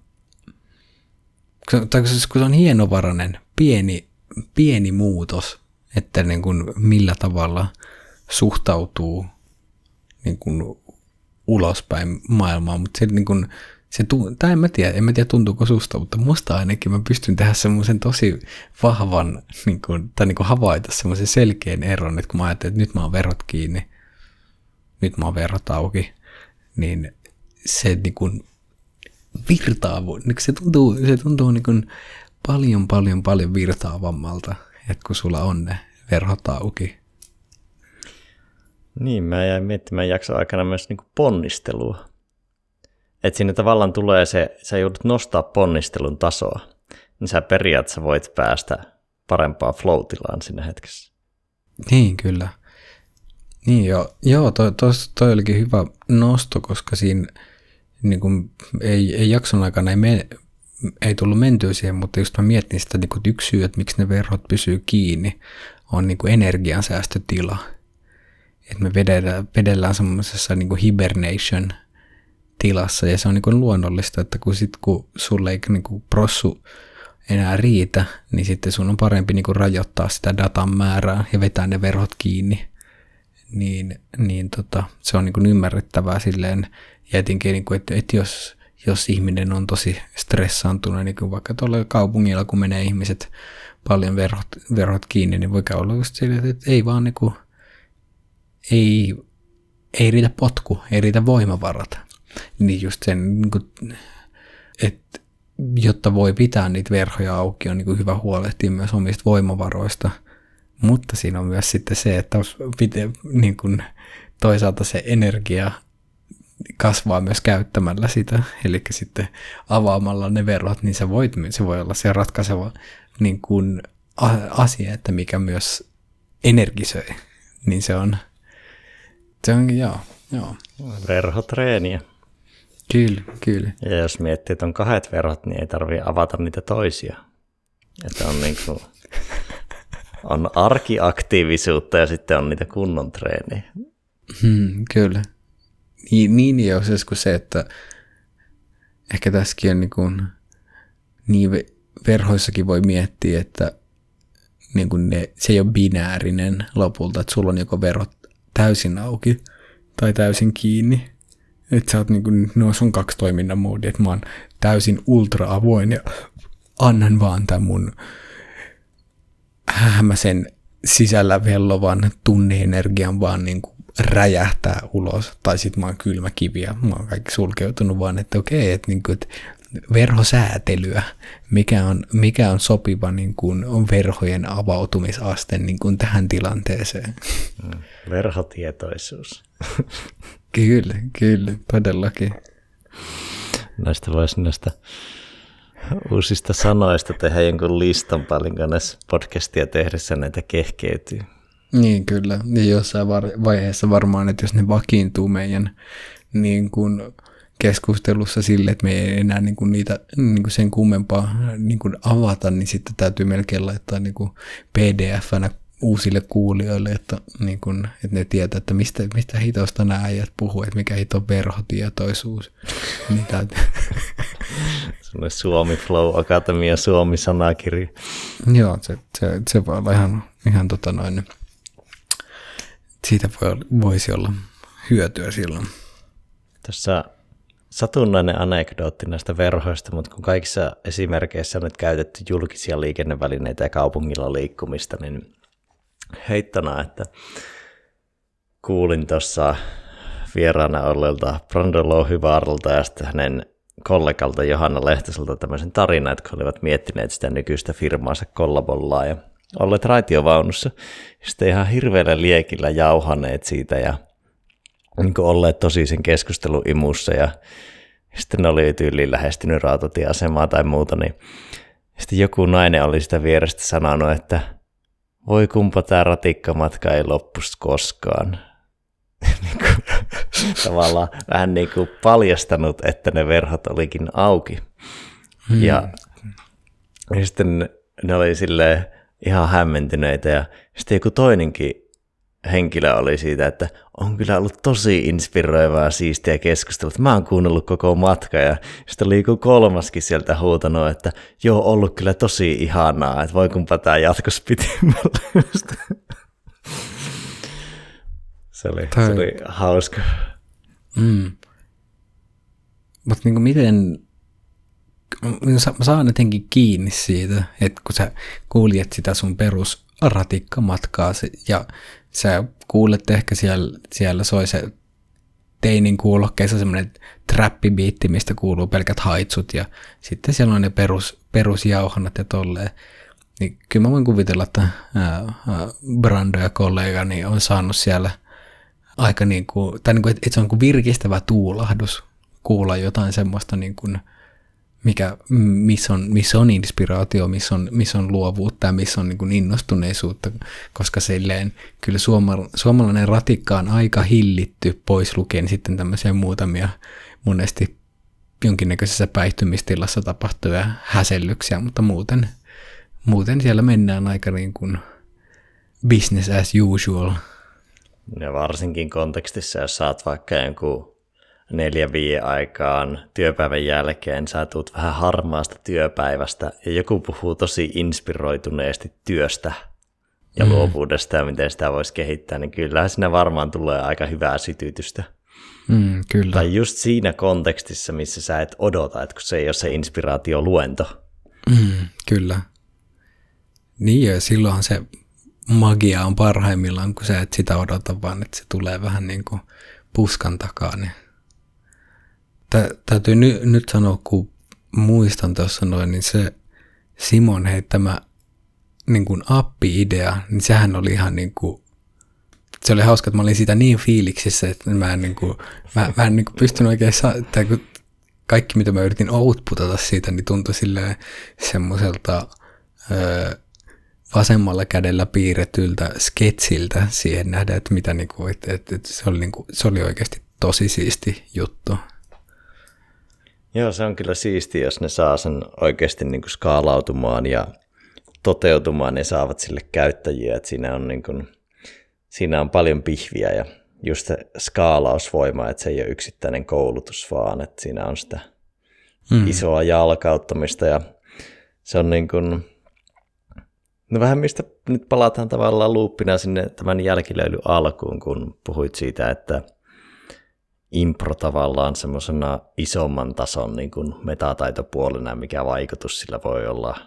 tai kun se on hienovarainen, pieni, pieni muutos, että niin kuin millä tavalla suhtautuu niin kuin ulospäin maailmaan, mutta se, niin kuin, se tai en mä tiedä, en mä tiedä tuntuuko susta, mutta musta ainakin mä pystyn tehdä semmoisen tosi vahvan, niin kuin, tai niin kuin havaita semmoisen selkeän eron, että kun mä ajattelen, että nyt mä oon verot kiinni, nyt mä oon verot auki, niin se niin kuin virtaa, niin se tuntuu, se tuntuu niin kuin paljon, paljon, paljon virtaavammalta, että kun sulla on ne verhot auki. Niin, mä jäin miettimään jakson aikana myös niin kuin ponnistelua. Että siinä tavallaan tulee se, sä joudut nostaa ponnistelun tasoa, niin sä periaatteessa voit päästä parempaan flow sinne hetkessä. Niin, kyllä. Niin joo, joo toi, toi, toi olikin hyvä nosto, koska siinä niin kuin, ei, ei jakson aikana ei, me, ei tullut mentyä siihen, mutta just mä mietin sitä niin yksi syy, että miksi ne verhot pysyy kiinni, on niin energiansäästötila. Että me vedellään, vedellään semmoisessa niin hibernation tilassa ja se on niin kuin luonnollista, että kun, sit, kun sulle ei niin kuin prossu enää riitä, niin sitten sun on parempi niin kuin rajoittaa sitä datan määrää ja vetää ne verhot kiinni niin, niin tota, se on niin ymmärrettävää silleen, ja etenkin, niin kuin, että, että jos, jos ihminen on tosi stressaantunut, niin kuin vaikka tuolla kaupungilla, kun menee ihmiset paljon verhot, verhot kiinni, niin voi olla just silleen, että ei vaan niin kuin, ei, ei riitä potku, ei riitä voimavarat. Niin just sen, niin kuin, että jotta voi pitää niitä verhoja auki, on niin kuin hyvä huolehtia myös omista voimavaroista – mutta siinä on myös sitten se, että pite, niin kuin toisaalta se energia kasvaa myös käyttämällä sitä, eli sitten avaamalla ne verot, niin se, voit, se voi olla se ratkaiseva niin kuin asia, että mikä myös energisöi, niin se on, se on joo, joo. Verhotreeniä. Kyllä, kyllä. Ja jos miettii, että on kahdet verhot, niin ei tarvitse avata niitä toisia. Että on niin kuin on arkiaktiivisuutta ja sitten on niitä kunnon treeniä. Hmm, kyllä. Niin, niin ja kuin se, että ehkä tässäkin on niin, kuin, niin verhoissakin voi miettiä, että niin kuin ne, se ei ole binäärinen lopulta, että sulla on joko verot täysin auki tai täysin kiinni. Että sä oot niin kuin, no on kaksi toiminnan moodia, että mä oon täysin ultra avoin ja annan vaan tämän mun hämäsen sisällä vellovan tunneenergian vaan niin kuin räjähtää ulos. Tai sitten mä oon kylmä kivi ja mä oon kaikki sulkeutunut vaan, että okei, että, niin kuin, että verhosäätelyä, mikä on, mikä on sopiva niin kuin, on verhojen avautumisaste niin kuin tähän tilanteeseen. Mm, verhotietoisuus. kyllä, kyllä, todellakin. Näistä voisi näistä uusista sanoista tehdä jonkun listan paljon näissä podcastia tehdessä näitä kehkeytyy. Niin kyllä, niin jossain vaiheessa varmaan, että jos ne vakiintuu meidän niin kuin keskustelussa sille, että me ei enää niin kuin niitä niin kuin sen kummempaa niin kuin avata, niin sitten täytyy melkein laittaa niin pdf-nä uusille kuulijoille, että, niin kun, että ne tietää, että mistä, mistä hitosta nämä äijät puhuu, että mikä hito verhotietoisuus. Mitä... Sellainen Suomi Flow Akatemia Suomi-sanakirja. Joo, se, se, se voi olla ihan, ihan tota noin, siitä voi, voisi olla hyötyä silloin. Tässä satunnainen anekdootti näistä verhoista, mutta kun kaikissa esimerkkeissä on nyt käytetty julkisia liikennevälineitä ja kaupungilla liikkumista, niin heittona, että kuulin tuossa vieraana olleelta Brando Louhivaaralta ja sitten hänen kollegalta Johanna Lehtoselta tämmöisen tarinan, että kun olivat miettineet sitä nykyistä firmaansa kollabollaa ja olleet raitiovaunussa. Sitten ihan hirveällä liekillä jauhaneet siitä ja niin olleet tosi sen keskustelun imussa ja sitten ne oli tyyliin lähestynyt rautatieasemaa tai muuta, niin sitten joku nainen oli sitä vierestä sanonut, että voi kumpa tämä ratikkamatka ei loppuisi koskaan. niin kuin, tavallaan vähän niin kuin paljastanut, että ne verhot olikin auki. Hmm. Ja, ja sitten ne oli silleen ihan hämmentyneitä ja sitten joku toinenkin henkilö oli siitä, että on kyllä ollut tosi inspiroivaa siistiä keskustelua. Mä oon kuunnellut koko matka ja sitten oli joku kolmaskin sieltä huutanut, että joo, ollut kyllä tosi ihanaa, että voi kumpa tää jatkos pitemmällä. se, oli, se oli hauska. Mm. Mutta niinku miten, mä saan jotenkin kiinni siitä, että kun sä kuljet sitä sun perus ratikkamatkaa ja sä kuulet ehkä siellä, siellä soi se teinin kuulokkeessa semmoinen trappibiitti, mistä kuuluu pelkät haitsut ja sitten siellä on ne perus, perusjauhannat ja tolleen. Niin kyllä mä voin kuvitella, että Brando ja kollegani on saanut siellä aika niin kuin, tai niin kuin, että se on kuin virkistävä tuulahdus kuulla jotain semmoista niin kuin, mikä, missä on, missä on inspiraatio, missä on, missä on luovuutta ja missä on niin kuin innostuneisuutta, koska silleen kyllä suomal, suomalainen ratikka on aika hillitty pois lukien sitten tämmöisiä muutamia monesti jonkinnäköisessä päihtymistilassa tapahtuvia häsellyksiä, mutta muuten, muuten siellä mennään aika niin kuin business as usual. Ja varsinkin kontekstissa, jos saat vaikka jonkun neljä viiden aikaan työpäivän jälkeen sä tuut vähän harmaasta työpäivästä ja joku puhuu tosi inspiroituneesti työstä ja mm. luovuudesta ja miten sitä voisi kehittää, niin kyllä siinä varmaan tulee aika hyvää sytytystä. Mm, kyllä. Tai just siinä kontekstissa, missä sä et odota, että kun se ei ole se inspiraatioluento. Mm, kyllä. Niin ja silloinhan se magia on parhaimmillaan, kun sä et sitä odota, vaan että se tulee vähän niin kuin puskan takaa. Niin Tä, täytyy ny, nyt sanoa, kun muistan tuossa noin, niin se Simon heittämä niin kuin appi-idea, niin sehän oli ihan niin kuin, se oli hauska, että mä olin siitä niin fiiliksissä, että mä en, niin kuin, mä, mä en niin kuin pystynyt oikein saa, tai kun kaikki mitä mä yritin outputata siitä, niin tuntui silleen semmoiselta öö, vasemmalla kädellä piirretyltä sketsiltä siihen nähdä, että mitä niin kuin, että, että, se, oli niin kuin, se oli oikeasti tosi siisti juttu. Joo, se on kyllä siistiä, jos ne saa sen oikeasti niin kuin skaalautumaan ja toteutumaan, ne saavat sille käyttäjiä, että siinä on, niin kuin, siinä on paljon pihviä ja just se skaalausvoima, että se ei ole yksittäinen koulutus, vaan että siinä on sitä mm. isoa jalkauttamista ja se on niin kuin, no vähän mistä nyt palataan tavallaan luuppina sinne tämän jälkilöily alkuun, kun puhuit siitä, että – impro tavallaan semmoisena isomman tason niin kuin metataitopuolena, mikä vaikutus sillä voi olla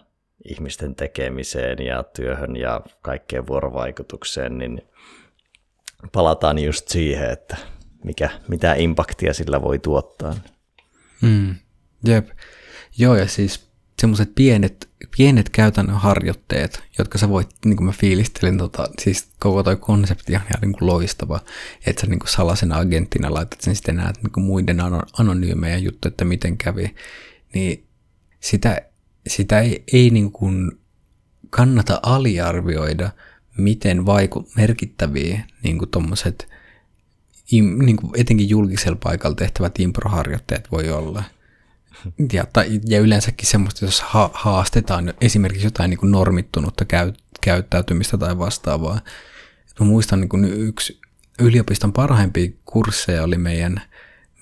ihmisten tekemiseen ja työhön ja kaikkeen vuorovaikutukseen, niin palataan just siihen, että mikä, mitä impaktia sillä voi tuottaa. Mm, jep. Joo, ja siis semmoiset pienet, pienet käytännön harjoitteet, jotka sä voit, niin kuin mä fiilistelin, tota, siis koko toi konsepti on ihan niin kuin loistava, että sä niin kuin salasena agenttina laitat sen sitten näet niin kuin muiden anonyymejä juttuja, että miten kävi, niin sitä, sitä ei, ei niin kuin kannata aliarvioida, miten vaiku, merkittäviä niin kuin tommoset, niin kuin etenkin julkisella paikalla tehtävät improharjoitteet voi olla – ja, tai, ja yleensäkin semmoista, jos ha- haastetaan esimerkiksi jotain niin kuin normittunutta käy, käyttäytymistä tai vastaavaa. Mä muistan niin kuin yksi yliopiston parhaimpia kursseja oli meidän,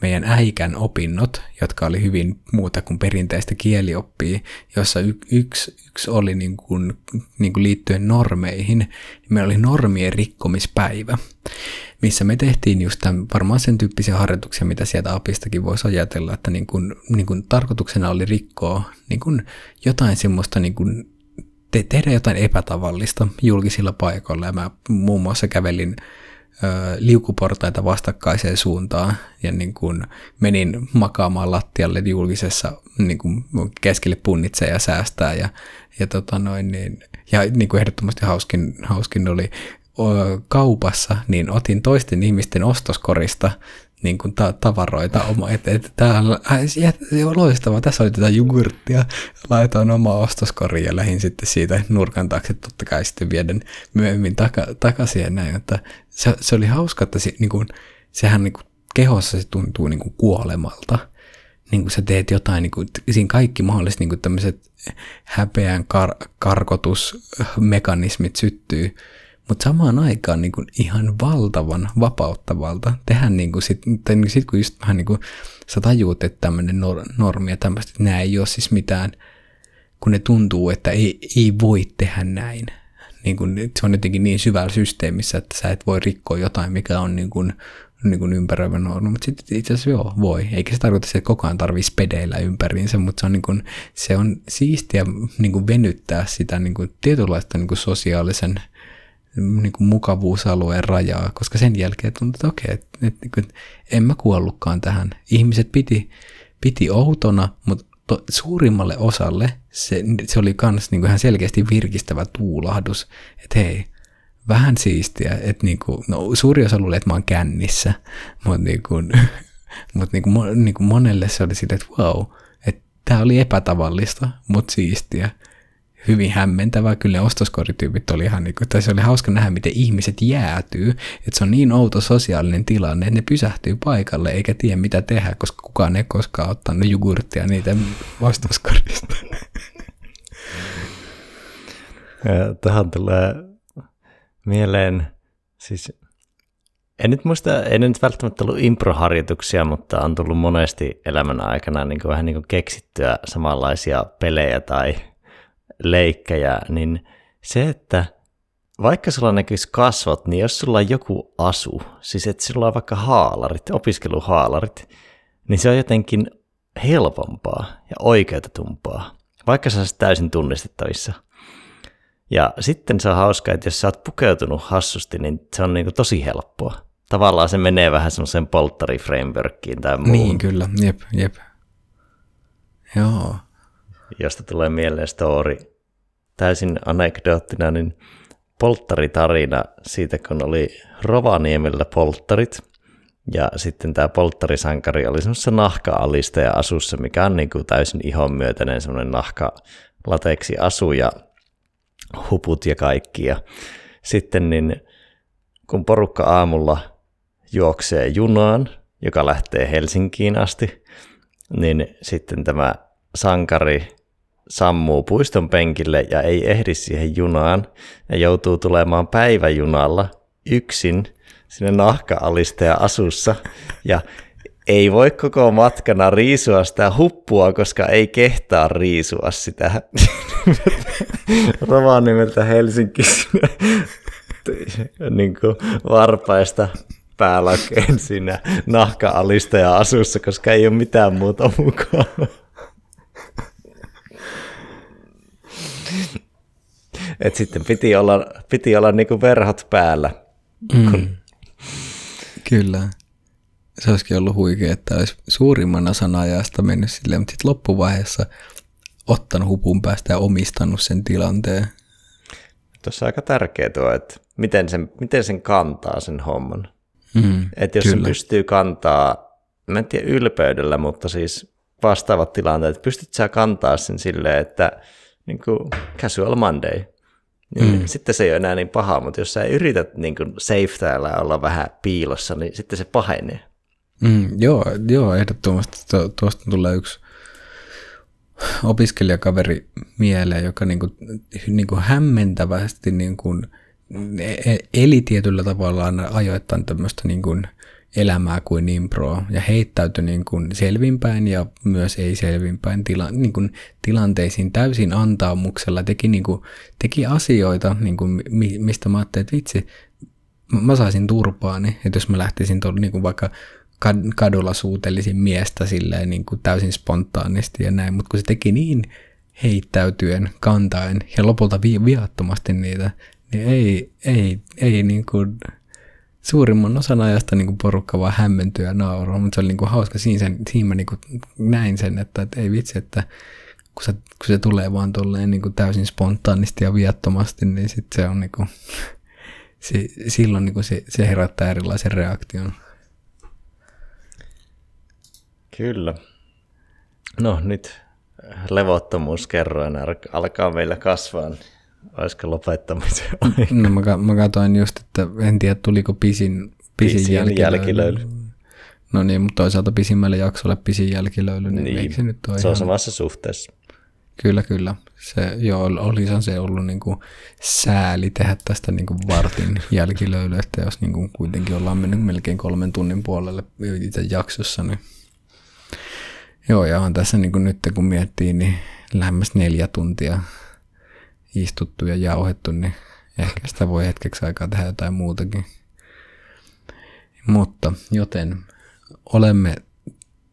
meidän äikän opinnot, jotka oli hyvin muuta kuin perinteistä kielioppia, jossa y- yksi, yksi oli niin kuin, niin kuin liittyen normeihin. Meillä oli normien rikkomispäivä missä me tehtiin just tämän, varmaan sen tyyppisiä harjoituksia, mitä sieltä apistakin voisi ajatella, että niin kun, niin kun tarkoituksena oli rikkoa niin kun jotain semmoista, niin kun te, tehdä jotain epätavallista julkisilla paikoilla. Ja mä muun muassa kävelin liukuportaita vastakkaiseen suuntaan ja niin kuin menin makaamaan lattialle julkisessa niin kuin keskelle punnitsee ja säästää ja, ja, tota noin, niin, ja niin kuin ehdottomasti hauskin, hauskin oli kaupassa, niin otin toisten ihmisten ostoskorista niin kuin ta- tavaroita. Oma, et, et, täällä, on loistavaa, tässä oli tätä jogurttia, laitoin omaa ostoskoriin ja lähdin sitten siitä nurkan taakse, totta kai sitten vieden myöhemmin taka, takaisin ja näin, että se, se oli hauska, että se, niin kuin, sehän niin kuin, kehossa se tuntuu niin kuin kuolemalta, niin kuin sä teet jotain, niin kuin, siinä kaikki mahdolliset niin kuin tämmöiset häpeän kar- karkotusmekanismit syttyy, mutta samaan aikaan niin kuin ihan valtavan vapauttavalta tehdä niin kuin sit, tai niin sit kun just vähän niin kuin sä tajuut, että tämmöinen nor- normi ja tämmöistä, että nämä ei ole siis mitään, kun ne tuntuu, että ei, ei voi tehdä näin. Niin kuin, se on jotenkin niin syvällä systeemissä, että sä et voi rikkoa jotain, mikä on niin kuin, niin kuin ympäröivä normi, mutta sitten itse asiassa joo, voi. Eikä se tarkoita, että koko ajan tarvitsisi pedeillä ympäriinsä, mutta se on, niin kuin, se on siistiä niin kuin venyttää sitä niin kuin, tietynlaista niin kuin sosiaalisen niin kuin mukavuusalueen rajaa, koska sen jälkeen tuntuu, että okei, että, että, että, en mä kuollutkaan tähän. Ihmiset piti, piti outona, mutta to, suurimmalle osalle se, se oli myös niin ihan selkeästi virkistävä tuulahdus, että hei, vähän siistiä, että niin kuin, no, suuri osa luulee, että mä oon kännissä, mutta niin kuin, mutta niin kuin, niin kuin monelle se oli silleen, että wow, että tämä oli epätavallista, mutta siistiä hyvin hämmentävää. Kyllä ne ostoskortityypit oli ihan niin kuin, tai se oli hauska nähdä, miten ihmiset jäätyy. Että se on niin outo sosiaalinen tilanne, että ne pysähtyy paikalle eikä tiedä mitä tehdä, koska kukaan ei koskaan ottanut jogurttia niitä ostoskortista. Tähän tulee mieleen, siis en nyt muista, en nyt välttämättä ollut improharjoituksia, mutta on tullut monesti elämän aikana niin kuin vähän niin kuin keksittyä samanlaisia pelejä tai leikkejä, niin se, että vaikka sulla näkyisi kasvot, niin jos sulla on joku asu, siis että sulla on vaikka haalarit, opiskeluhaalarit, niin se on jotenkin helpompaa ja oikeutetumpaa, vaikka se olisi täysin tunnistettavissa. Ja sitten se on hauska, että jos sä oot pukeutunut hassusti, niin se on niinku tosi helppoa. Tavallaan se menee vähän semmoiseen polttari-frameworkiin tai muuhun. Niin, kyllä, jep, jep. Joo josta tulee mieleen story täysin anekdoottina, niin polttaritarina siitä, kun oli Rovaniemellä polttarit, ja sitten tämä polttarisankari oli semmoisessa nahka-alista ja asussa, mikä on niin kuin täysin ihon myötäinen semmoinen nahka lateksi asu ja huput ja kaikki. Ja sitten niin, kun porukka aamulla juoksee junaan, joka lähtee Helsinkiin asti, niin sitten tämä sankari sammuu puiston penkille ja ei ehdi siihen junaan ja joutuu tulemaan päiväjunalla yksin sinne nahka-alista ja asussa ja ei voi koko matkana riisua sitä huppua, koska ei kehtaa riisua sitä Rovaniemeltä Helsinki niin kuin varpaista päälakeen siinä nahka-alista ja asussa, koska ei ole mitään muuta mukaan. Et sitten piti olla, piti olla niinku verhot päällä. Mm. Kun... Kyllä. Se olisikin ollut huikea, että olisi suurimman osan ajasta mennyt silleen, mutta sitten loppuvaiheessa ottanut hupun päästä ja omistanut sen tilanteen. Tuossa on aika tärkeä tuo, että miten sen, miten sen kantaa sen homman. Mm, että jos kyllä. sen pystyy kantaa, mä en tiedä ylpeydellä, mutta siis vastaavat tilanteet, pystyt sä kantaa sen silleen, että niin kuin casual Monday, niin mm. sitten se ei ole enää niin paha, mutta jos sä yrität niin kuin safe täällä olla vähän piilossa, niin sitten se pahenee. Mm, joo, joo, ehdottomasti tuosta tulee yksi opiskelijakaveri mieleen, joka niin kuin, niin kuin hämmentävästi niin kuin, e-, e-, eli tietyllä tavalla ajoittain tämmöistä niin kuin, elämää kuin impro ja heittäytyi niin kuin selvinpäin ja myös ei selvinpäin tila, niin kuin tilanteisiin täysin antaumuksella, teki, niin kuin, teki asioita, niin kuin, mistä mä ajattelin, että vitsi, mä saisin turpaani, että jos mä lähtisin tuolla niin vaikka kadulla suutelisin miestä silleen niin kuin täysin spontaanisti ja näin, mutta kun se teki niin heittäytyen, kantaen ja lopulta vi- viattomasti niitä, niin ei, ei, ei niin kuin, suurimman osan ajasta niin kuin porukka vaan hämmentyy ja nauraa, mutta se oli niin kuin hauska siinä, sen, siinä mä niin kuin näin sen, että, että ei vitsi, että kun se, kun se tulee vaan tolleen niin kuin täysin spontaanisti ja viattomasti, niin sit se on niin kuin, se, silloin niin kuin se, se herättää erilaisen reaktion. Kyllä. No nyt levottomuuskerroin alkaa meillä kasvaa. Olisiko lopettamisen No mä, mä katsoin just, että en tiedä tuliko pisin, pisin, pisin jälkilöily. jälkilöily. No niin, mutta toisaalta pisimmälle jaksolle pisin jälkilöily, niin, niin eikö se nyt ole Se on samassa suhteessa. Kyllä, kyllä. Se, joo, olisi se ollut niin kuin sääli tehdä tästä niin kuin vartin jälkilöilyä, että jos niin kuin kuitenkin ollaan mennyt melkein kolmen tunnin puolelle itse jaksossa, niin joo, ja on tässä niin kuin nyt kun miettii, niin lähemmäs neljä tuntia istuttu ja jauhettu, niin ehkä sitä voi hetkeksi aikaa tehdä jotain muutakin. Mutta joten olemme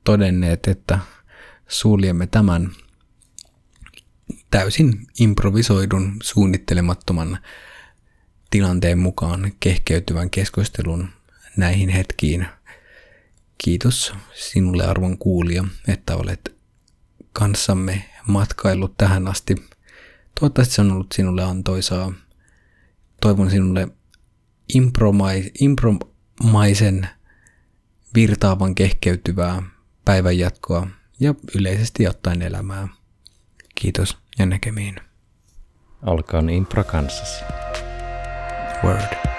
todenneet, että suljemme tämän täysin improvisoidun, suunnittelemattoman tilanteen mukaan kehkeytyvän keskustelun näihin hetkiin. Kiitos sinulle arvon kuulija, että olet kanssamme matkaillut tähän asti. Toivottavasti se on ollut sinulle antoisaa. Toivon sinulle impromai, impromaisen, virtaavan kehkeytyvää päivänjatkoa ja yleisesti ottaen elämää. Kiitos ja näkemiin. Olkoon impro kanssasi. Word.